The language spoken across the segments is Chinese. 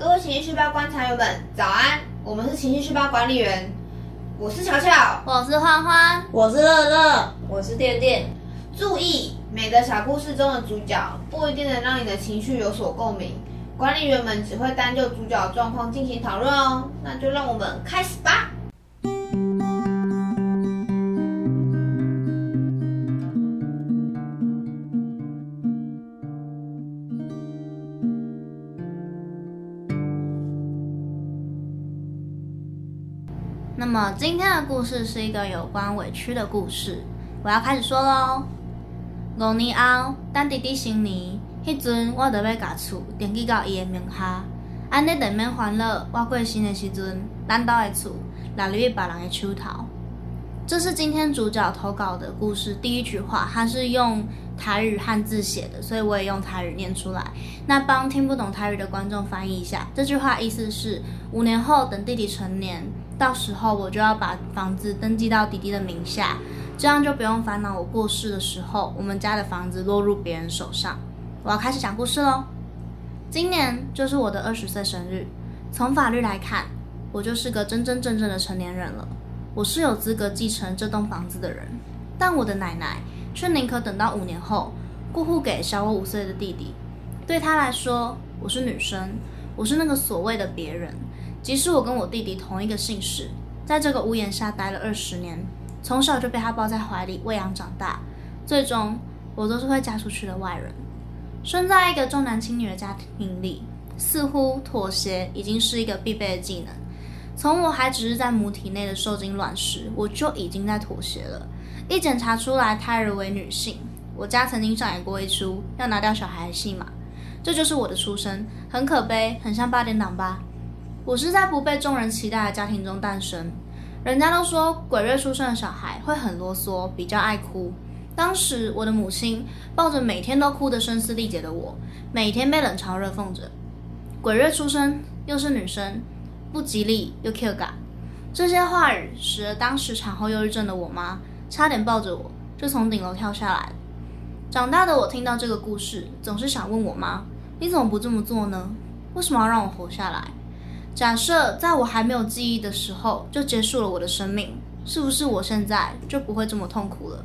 各位情绪细胞观察友们，早安！我们是情绪细胞管理员，我是巧巧，我是欢欢，我是乐乐，我是电电。注意，每个小故事中的主角不一定能让你的情绪有所共鸣，管理员们只会单就主角状况进行讨论哦。那就让我们开始吧。么今天的故事是一个有关委屈的故事，我要开始说喽。五年后，等弟弟成年，迄阵我就要甲厝登记到伊的名下，安尼就免烦恼。我过生的时阵，咱兜的厝落入别人的手头。这是今天主角投稿的故事第一句话，他是用台语汉字写的，所以我也用台语念出来。那帮听不懂台语的观众翻译一下，这句话意思是：五年后等弟弟成年。到时候我就要把房子登记到弟弟的名下，这样就不用烦恼我过世的时候，我们家的房子落入别人手上。我要开始讲故事喽。今年就是我的二十岁生日，从法律来看，我就是个真真正正的成年人了。我是有资格继承这栋房子的人，但我的奶奶却宁可等到五年后过户给小我五岁的弟弟。对她来说，我是女生，我是那个所谓的别人。即使我跟我弟弟同一个姓氏，在这个屋檐下待了二十年，从小就被他抱在怀里喂养长大，最终我都是会嫁出去的外人。生在一个重男轻女的家庭里，似乎妥协已经是一个必备的技能。从我还只是在母体内的受精卵时，我就已经在妥协了。一检查出来胎儿为女性，我家曾经上演过一出要拿掉小孩的戏码。这就是我的出生，很可悲，很像八点档吧。我是在不被众人期待的家庭中诞生，人家都说鬼月出生的小孩会很啰嗦，比较爱哭。当时我的母亲抱着每天都哭得声嘶力竭的我，每天被冷嘲热讽着。鬼月出生又是女生，不吉利又 Q 感。这些话语使得当时产后忧郁症的我妈差点抱着我就从顶楼跳下来。长大的我听到这个故事，总是想问我妈：你怎么不这么做呢？为什么要让我活下来？假设在我还没有记忆的时候就结束了我的生命，是不是我现在就不会这么痛苦了？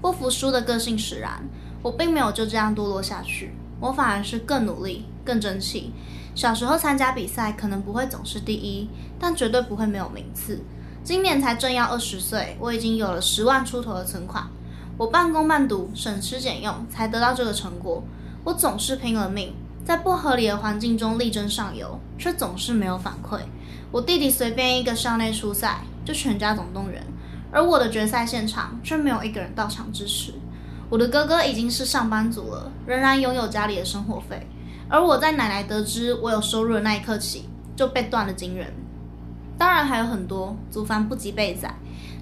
不服输的个性使然，我并没有就这样堕落下去，我反而是更努力、更争气。小时候参加比赛可能不会总是第一，但绝对不会没有名次。今年才正要二十岁，我已经有了十万出头的存款。我半工半读，省吃俭用才得到这个成果。我总是拼了命。在不合理的环境中力争上游，却总是没有反馈。我弟弟随便一个校内初赛就全家总动员，而我的决赛现场却没有一个人到场支持。我的哥哥已经是上班族了，仍然拥有家里的生活费，而我在奶奶得知我有收入的那一刻起就被断了金人。当然还有很多祖繁不及被宰，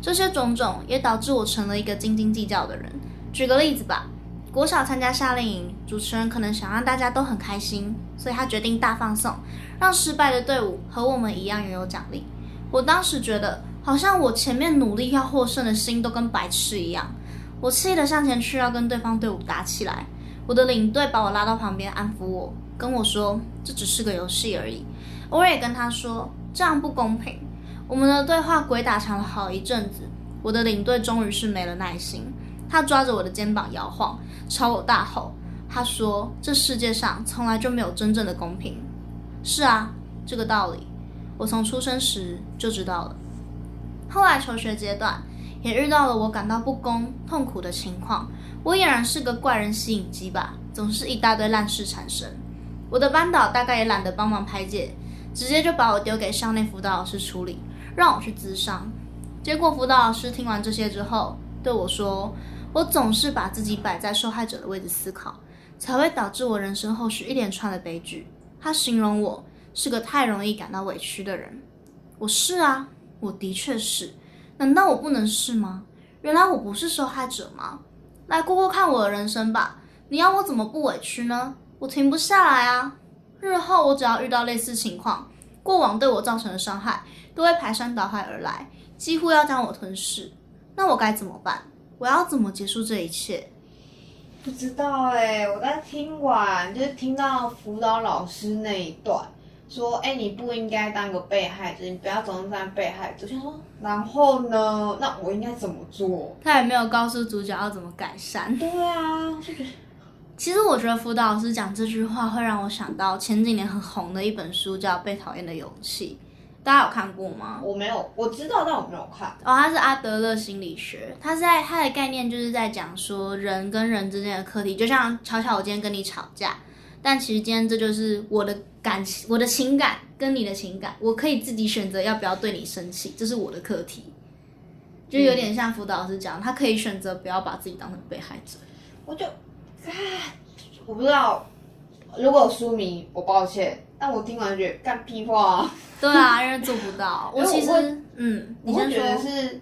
这些种种也导致我成了一个斤斤计较的人。举个例子吧。国小参加夏令营，主持人可能想让大家都很开心，所以他决定大放送，让失败的队伍和我们一样拥有奖励。我当时觉得，好像我前面努力要获胜的心都跟白痴一样。我气得向前去要跟对方队伍打起来。我的领队把我拉到旁边安抚我，跟我说这只是个游戏而已。我也跟他说这样不公平。我们的对话鬼打墙了好一阵子，我的领队终于是没了耐心。他抓着我的肩膀摇晃，朝我大吼：“他说这世界上从来就没有真正的公平。”是啊，这个道理我从出生时就知道了。后来求学阶段也遇到了我感到不公、痛苦的情况。我俨然是个怪人吸引机吧，总是一大堆烂事产生。我的班导大概也懒得帮忙排解，直接就把我丢给校内辅导老师处理，让我去咨商。结果辅导老师听完这些之后对我说。我总是把自己摆在受害者的位置思考，才会导致我人生后续一连串的悲剧。他形容我是个太容易感到委屈的人。我是啊，我的确是。难道我不能是吗？原来我不是受害者吗？来过过看我的人生吧。你要我怎么不委屈呢？我停不下来啊。日后我只要遇到类似情况，过往对我造成的伤害都会排山倒海而来，几乎要将我吞噬。那我该怎么办？我要怎么结束这一切？不知道哎，我在听完就是听到辅导老师那一段，说，哎、你不应该当个被害者，你不要总是当被害者。我想说，然后呢？那我应该怎么做？他也没有告诉主角要怎么改善。对啊，就觉得其实我觉得辅导老师讲这句话会让我想到前几年很红的一本书，叫《被讨厌的勇气》，大家有看过吗？我没有，我知道，但我没有看。哦，它是阿德勒心理学，它是在它的概念就是在讲说人跟人之间的课题，就像巧巧我今天跟你吵架，但其实今天这就是我的感情，我的情感跟你的情感，我可以自己选择要不要对你生气，这是我的课题。就有点像辅导老师讲，他可以选择不要把自己当成被害者。我就，啊，我不知道，如果书迷，我抱歉，但我听完觉得干屁话、啊。对啊，因为做不到。我其实嗯，你先我觉得说。是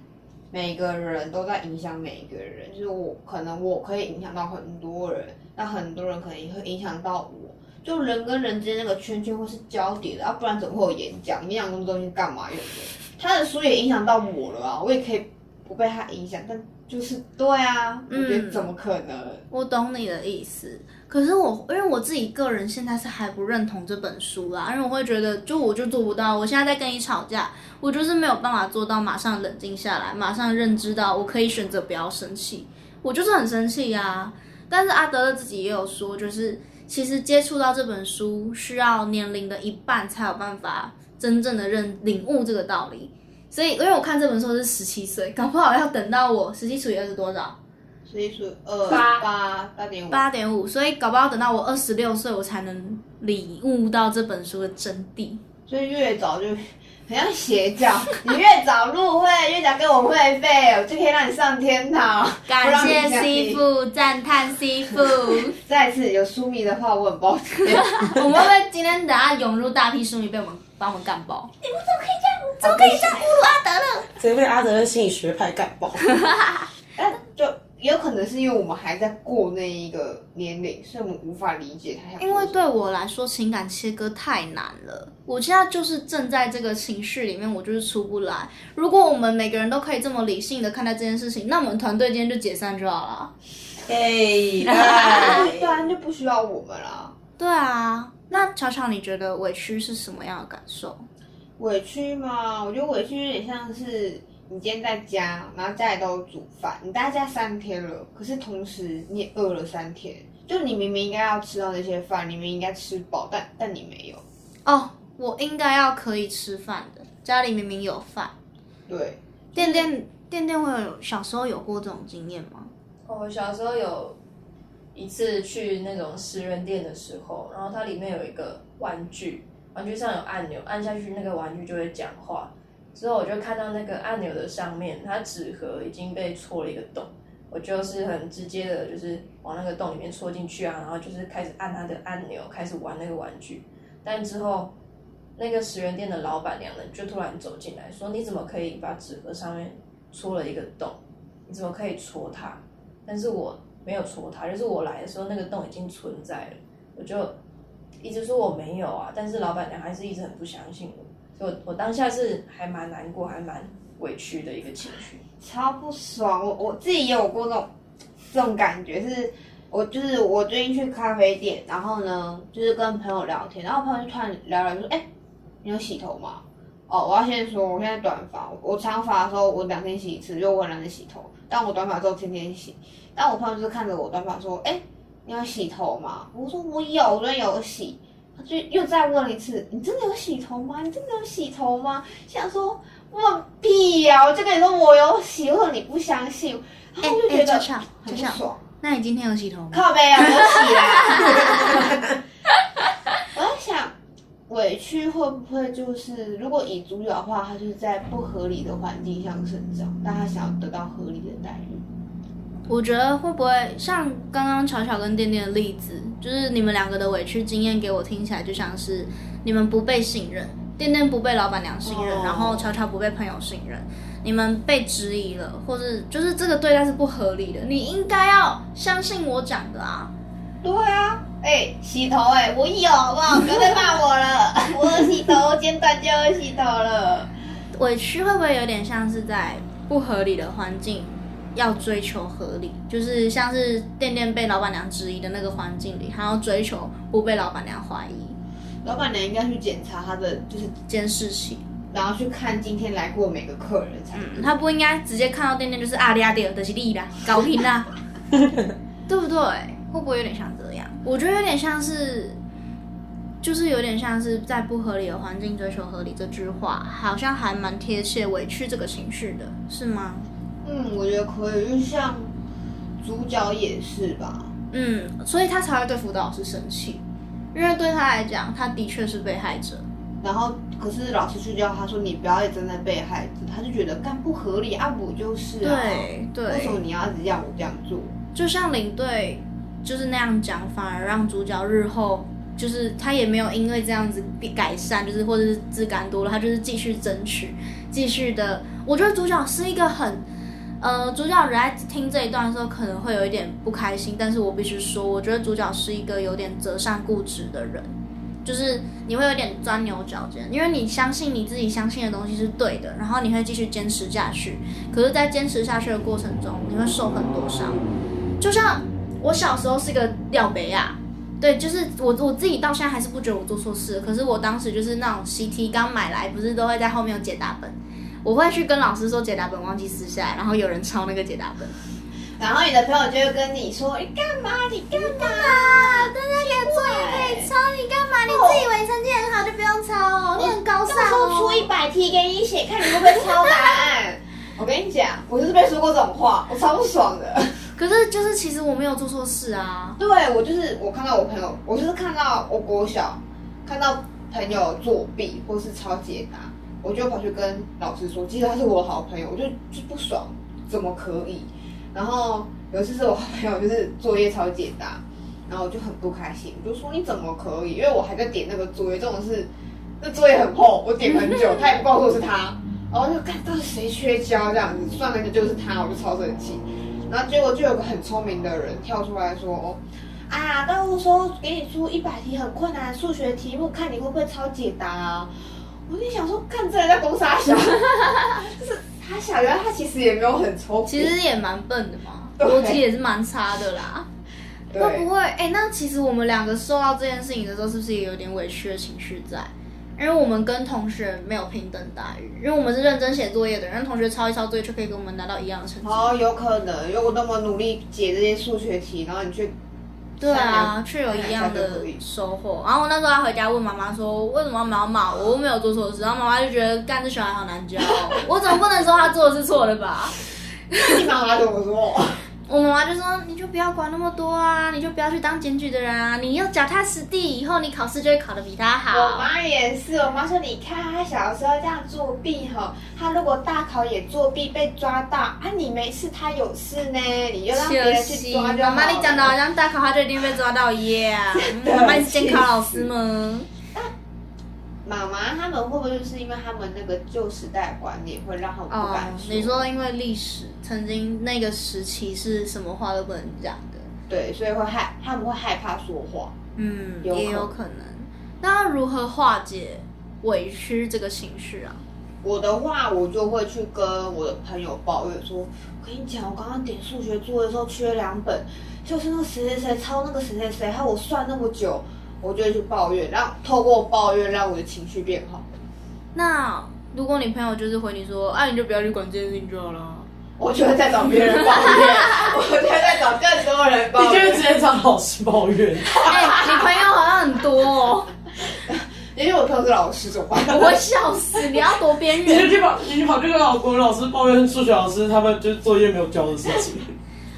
每个人都在影响每一个人，就是我可能我可以影响到很多人，那很多人可能也会影响到我。就人跟人之间那个圈圈会是交叠的，啊，不然怎么会有演讲？演讲那么多东西干嘛用的？他的书也影响到我了啊，我也可以不被他影响，但就是对啊，我觉得怎么可能？我懂你的意思，可是我因为我自己个人现在是还不认同这本书啦，因为我会觉得就我就做不到，我现在在跟你吵架，我就是没有办法做到马上冷静下来，马上认知到我可以选择不要生气，我就是很生气呀、但是阿德勒自己也有说，就是其实接触到这本书需要年龄的一半才有办法真正的认领悟这个道理。所以，因为我看这本书是十七岁，搞不好要等到我十七除以二是多少？所以说，呃，八八八点五，八点五，所以搞不好等到我二十六岁，我才能领悟到这本书的真谛。所以越早就很像邪教，你越早入会，越早给我会费，我就可以让你上天堂。感谢师傅，赞叹师傅。再一次有书迷的话，我很抱歉。我们会不会今天等下涌入大批书迷被我们把我们干爆？你们怎么可以这样？怎么可以这样侮辱阿德勒？直接被阿德勒心理学派干爆。也有可能是因为我们还在过那一个年龄，所以我们无法理解他因为对我来说，情感切割太难了。我现在就是正在这个情绪里面，我就是出不来。如果我们每个人都可以这么理性的看待这件事情，那我们团队今天就解散就好了。哎，不来，然就不需要我们了。对啊，那巧巧，你觉得委屈是什么样的感受？委屈嘛，我觉得委屈有点像是你今天在家，然后家里都有煮饭，你待在家三天了，可是同时你也饿了三天，就你明明应该要吃到那些饭，你明明应该吃饱，但但你没有。哦，我应该要可以吃饭的，家里明明有饭。对，店店店店会有小时候有过这种经验吗？我小时候有一次去那种食人店的时候，然后它里面有一个玩具，玩具上有按钮，按下去那个玩具就会讲话。之后我就看到那个按钮的上面，它纸盒已经被戳了一个洞，我就是很直接的，就是往那个洞里面戳进去啊，然后就是开始按它的按钮，开始玩那个玩具。但之后那个十元店的老板娘呢，就突然走进来说：“你怎么可以把纸盒上面戳了一个洞？你怎么可以戳它？”但是我没有戳它，就是我来的时候那个洞已经存在了，我就一直说我没有啊，但是老板娘还是一直很不相信我，所以我我当下是还蛮难过，还蛮委屈的一个情绪。超不爽。我我自己也有过这种这种感觉，是我就是我最近去咖啡店，然后呢就是跟朋友聊天，然后朋友就突然聊聊说：“哎、你有洗头吗？”哦，我要先说，我现在短发，我长发的时候我两天洗一次，就我懒得洗头，但我短发之后天天洗。但我朋友就是看着我短发说：“哎、你有洗头吗？”我说：“我有，我昨天有洗。”他就又再问了一次：“你真的有洗头吗？你真的有洗头吗？”想说问屁呀、我就跟你说我有洗，或者你不相信，然后我就觉得很爽。那你今天有洗头吗？靠背啊，我洗啦。我在想，委屈会不会就是，如果以主角的话，他就是在不合理的环境下生长，但他想要得到合理的待遇。我觉得会不会像刚刚巧巧跟店店的例子，就是你们两个的委屈经验给我听起来就像是你们不被信任，店店不被老板娘信任，哦然后巧巧不被朋友信任，你们被质疑了，或是就是这个对待是不合理的，你应该要相信我讲的啊。对啊，哎、洗头哎、我有好不好？不要再骂我了，我有洗头，我今天短就要洗头了。委屈会不会有点像是在不合理的环境要追求合理？就是像是店店被老板娘质疑的那个环境里，还要追求不被老板娘怀疑。老板娘应该去检查他的，就是监视器。然后去看今天来过每个客人才。嗯，他不应该直接看到店店就是阿里阿迪尔的是利啦，搞平啦，对不对？会不会有点像这样？我觉得有点像是，就是有点像是在不合理的环境追求合理这句话，好像还蛮贴切委屈这个情绪的，是吗？嗯，我觉得可以，就像主角也是吧。嗯，所以他才会对辅导老师生气，因为对他来讲，他的确是被害者。然后，可是老师去教他说：“你不要站在被害者。”他就觉得干不合理啊，我就是啊，对对，为什么你要一直让我这样做？就像领队就是那样讲，反而让主角日后就是他也没有因为这样子改善，就是或者是自感多了，他就是继续争取，继续的。我觉得主角是一个很。呃，主角人在听这一段的时候可能会有一点不开心，但是我必须说，我觉得主角是一个有点择善固执的人，就是你会有点钻牛角尖，因为你相信你自己相信的东西是对的，然后你会继续坚持下去，可是，在坚持下去的过程中，你会受很多伤。就像我小时候是个吊北亚，对，就是我我自己到现在还是不觉得我做错事，可是我当时就是那种 CT 刚买来，不是都会在后面有解答本。我会去跟老师说解答本忘记撕下来，然后有人抄那个解答本，然后你的朋友就会跟你说：“你干嘛？你干嘛？大家给作业可以抄，你干嘛？你自以为成绩很好就不用抄？你很高尚哦。”出一百题给你写，看你会不会抄答案。我跟你讲，我就是被说过这种话，我超不爽的。可是就是其实我没有做错事啊。对，我就是我看到我朋友，我就是看到我国小看到朋友作弊或是抄解答。我就跑去跟老师说，其实他是我好朋友，我就就不爽，怎么可以？然后有一次是我好朋友就是作业抄解答，然后我就很不开心，我就说你怎么可以？因为我还在点那个作业，这种是那作业很厚，我点很久，他也不告诉我是他，然后就看到底谁缺交这样子，算了就就是他，我就超生气。然后结果就有个很聪明的人跳出来说，啊，到时候给你出一百题很困难的数学题目，看你会不会抄解答啊？我就想说，看这人在攻杀小，就是他小，原来他其实也没有很聪明，其实也蛮笨的嘛，逻辑也是蛮差的啦。会不会？哎，那其实我们两个受到这件事情的时候，是不是也有点委屈的情绪在？因为我们跟同学没有平等待遇，因为我们是认真写作业的，让同学抄一抄作业就可以跟我们拿到一样的成绩。哦，有可能，如果那么努力解这些数学题，然后你去。对啊，却有一样的收获。然后我那时候还回家问妈妈说，为什么妈妈骂我？我又没有做错事。然后妈妈就觉得干这小孩好难教，我怎么不能说他做的是错的吧？你妈妈怎么说？我妈妈就说：“你就不要管那么多啊，你就不要去当检举的人啊，你要脚踏实地，以后你考试就会考得比他好。”我妈也是，我妈说：“你看他小时候这样作弊哈，他如果大考也作弊被抓到啊，你没事，他有事呢，你就让别人去抓就好。”妈妈，你讲的好像大考他就一定被抓到一样。妈妈是监考老师吗？妈妈他们会不会就是因为他们那个旧时代观念，会让他们不敢说？你说因为历史曾经那个时期是什么话都不能讲的，对，所以会害他们会害怕说话。嗯，也有可能。那如何化解委屈这个情绪啊？我的话，我就会去跟我的朋友抱怨说：“我跟你讲，我刚刚点数学做的时候缺两本，就是那个谁谁谁抄那个谁谁谁，害我算那么久。”我就会去抱怨，让透过抱怨让我的情绪变好。那如果你朋友就是回你说，啊，你就不要去管这件事情就好了。我就会再找别人抱怨，我就会再找更多人抱怨。你就会直接找老师抱怨。哎，你朋友好像很多哦。因为我朋友是老师，怎么办？我会笑死！你要多边缘。你就去跑，你去跑去跟老国老师抱怨数学老师他们就是作业没有交的事情。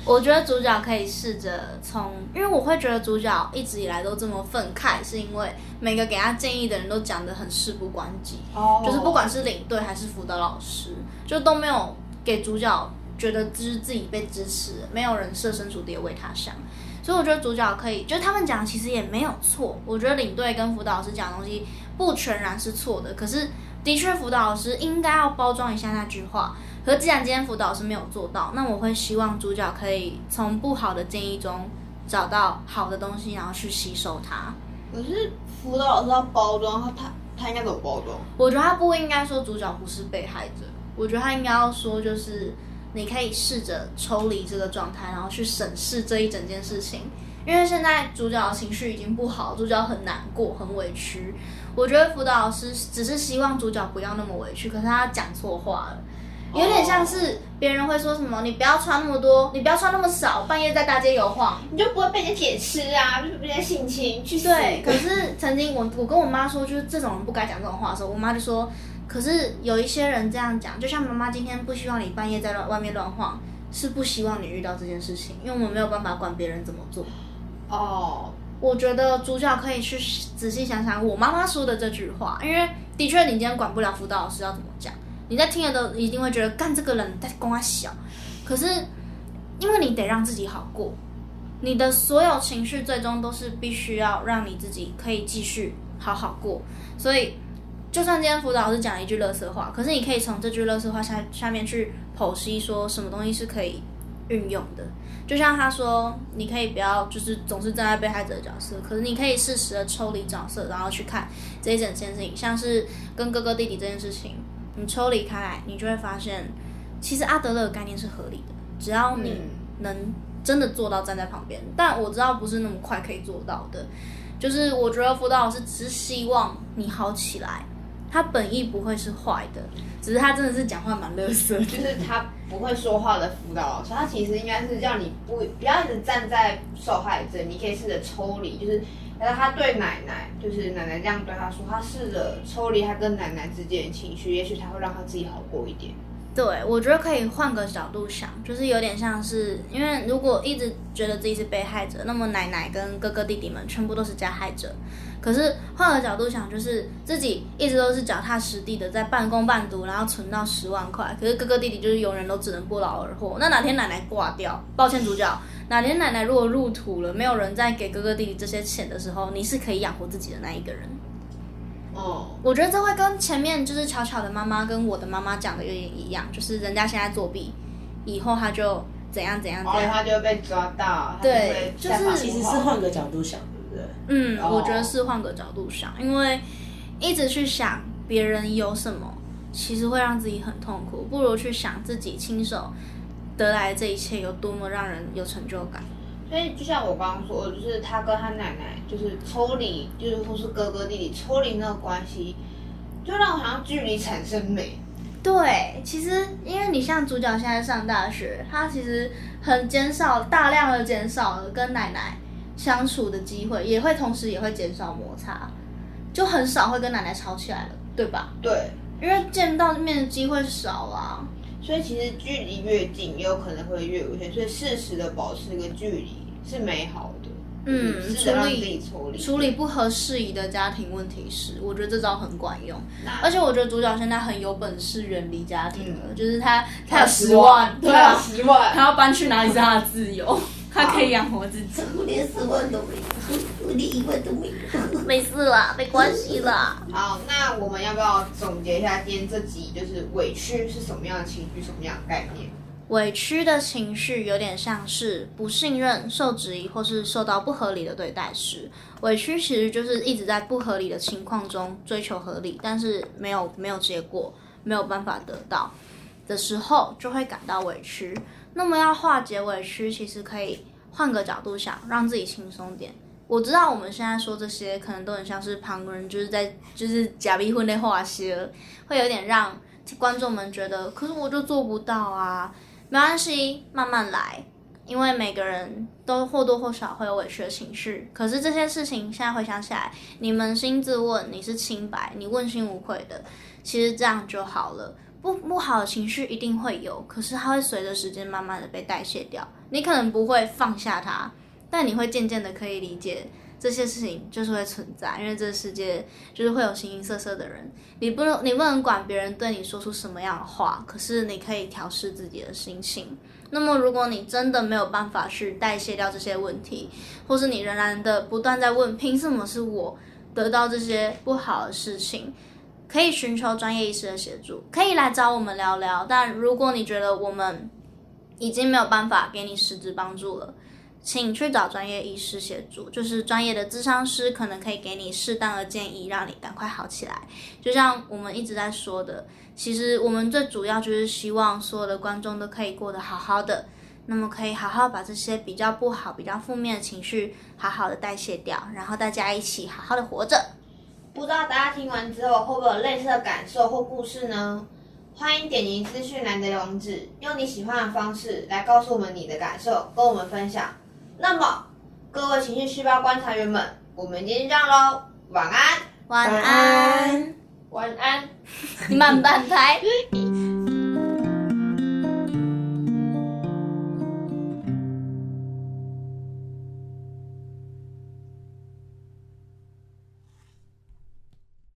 我觉得主角可以试着从，因为我会觉得主角一直以来都这么愤慨，是因为每个给他建议的人都讲的很事不关己，就是不管是领队还是辅导老师，就都没有给主角觉得就是自己被支持，没有人设身处地为他想，所以我觉得主角可以，就是他们讲其实也没有错，我觉得领队跟辅导老师讲的东西不全然是错的，可是的确辅导老师应该要包装一下那句话。可既然今天辅导是没有做到，那我会希望主角可以从不好的建议中找到好的东西，然后去吸收它。可是辅导老师要包装，他他他应该怎么包装？我觉得他不应该说主角不是被害者，我觉得他应该要说就是你可以试着抽离这个状态，然后去审视这一整件事情。因因为现在主角的情绪已经不好，主角很难过、很委屈。我觉得辅导老师只是希望主角不要那么委屈，可是他讲错话了，有点像是别人会说什么：“你不要穿那么多，你不要穿那么少，半夜在大街游晃。”你就不会被人家劫吃啊，就是被人家性侵去死。对，可是曾经我我跟我妈说，就是这种人不该讲这种话的时候，我妈就说：“可是有一些人这样讲，就像妈妈今天不希望你半夜在乱外面乱晃，是不希望你遇到这件事情，因为我们没有办法管别人怎么做。哦，我觉得主角可以去仔细想想我妈妈说的这句话，因为的确你今天管不了辅导老师要怎么讲，你在听了都一定会觉得干这个人在跟他小，可是因为你得让自己好过，你的所有情绪最终都是必须要让你自己可以继续好好过，所以就算今天辅导老师讲一句乐色话，可是你可以从这句乐色话下下面去剖析说什么东西是可以运用的。就像他说，你可以不要就是总是站在被害者的角色，可是你可以适时的抽离角色，然后去看这一整件事情，像是跟哥哥弟弟这件事情，你抽离开来，你就会发现，其实阿德勒的概念是合理的，只要你能真的做到站在旁边，但我知道不是那么快可以做到的，就是我觉得辅导老师只是希望你好起来，他本意不会是坏的，只是他真的是讲话蛮乐色。就是他不会说话的辅导老师，他其实应该是让你不不要一直站在受害者，你可以试着抽离，就是。但是他对奶奶，就是奶奶这样对他说，他试着抽离他跟奶奶之间的情绪，也许他会让他自己好过一点。对，我觉得可以换个角度想，就是有点像是，因为如果一直觉得自己是被害者，那么奶奶跟哥哥弟弟们全部都是加害者。可是换个角度想，就是自己一直都是脚踏实地的在半工半读，然后存到十万块。可是哥哥弟弟就是永远都只能不劳而获。那哪天奶奶挂掉，抱歉主角，哪天奶奶如果入土了，没有人再给哥哥弟弟这些钱的时候，你是可以养活自己的那一个人。哦，我觉得这会跟前面就是巧巧的妈妈跟我的妈妈讲的有点一样，就是人家现在作弊，以后他就怎样怎样怎样。他就会被抓到，他对会就是其实是换个角度想，对不对？嗯，哦我觉得是换个角度想，因为一直去想别人有什么，其实会让自己很痛苦，不如去想自己亲手得来这一切有多么让人有成就感。所以就像我刚刚说的，就是他跟他奶奶就是抽离，就是或是哥哥弟弟抽离那个关系，就让我好像距离产生美。对，其实因为你像主角现在上大学，他其实很减少大量的减少了跟奶奶相处的机会，也会同时也会减少摩擦，就很少会跟奶奶吵起来了，对吧？对，因为见到面的机会少啦。所以其实距离越近，也有可能会越危险，所以适时的保持一个距离是美好的。嗯，试处理处理不合适宜的家庭问题时，我觉得这招很管用。而且我觉得主角现在很有本事远离家庭了，嗯就是他他有十十万，对啊，十万，他要搬去哪里是他的自由，他可以养活自己。我连十万都没有，我连一万都没有。没事啦，没关系啦。好，那我们要不要总结一下今天这集就是委屈是什么样的情绪，什么样的概念？委屈的情绪有点像是不信任、受质疑或是受到不合理的对待时，委屈其实就是一直在不合理的情况中追求合理，但是没有没有结果，没有办法得到的时候，就会感到委屈。那么要化解委屈，其实可以换个角度想，让自己轻松点。我知道我们现在说这些，可能都很像是旁人就是在就是假逼婚内话些，会有点让观众们觉得，可是我就做不到啊。没关系，慢慢来，因为每个人都或多或少会有委屈的情绪。可是这些事情现在回想起来，你扪心自问，你是清白，你问心无愧的，其实这样就好了。不不好的情绪一定会有，可是它会随着时间慢慢的被代谢掉。你可能不会放下它，但你会渐渐的可以理解这些事情就是会存在，因为这个世界就是会有形形色色的人。你不能，你不能管别人对你说出什么样的话，可是你可以调试自己的心情。那么，如果你真的没有办法去代谢掉这些问题，或是你仍然的不断在问凭什么是我得到这些不好的事情，可以寻求专业医师的协助，可以来找我们聊聊。但如果你觉得我们已经没有办法给你实质帮助了，请去找专业医师协助，就是专业的咨商师可能可以给你适当的建议，让你赶快好起来。就像我们一直在说的，其实我们最主要就是希望所有的观众都可以过得好好的。那么可以好好把这些比较不好、比较负面的情绪好好的代谢掉，然后大家一起好好的活着。不知道大家听完之后会不会有类似的感受或故事呢？欢迎点击资讯栏的网址，用你喜欢的方式来告诉我们你的感受，跟我们分享。那么，各位情绪细胞观察员们，我们今天就这样喽，晚安。晚晚安，晚安。慢半拍。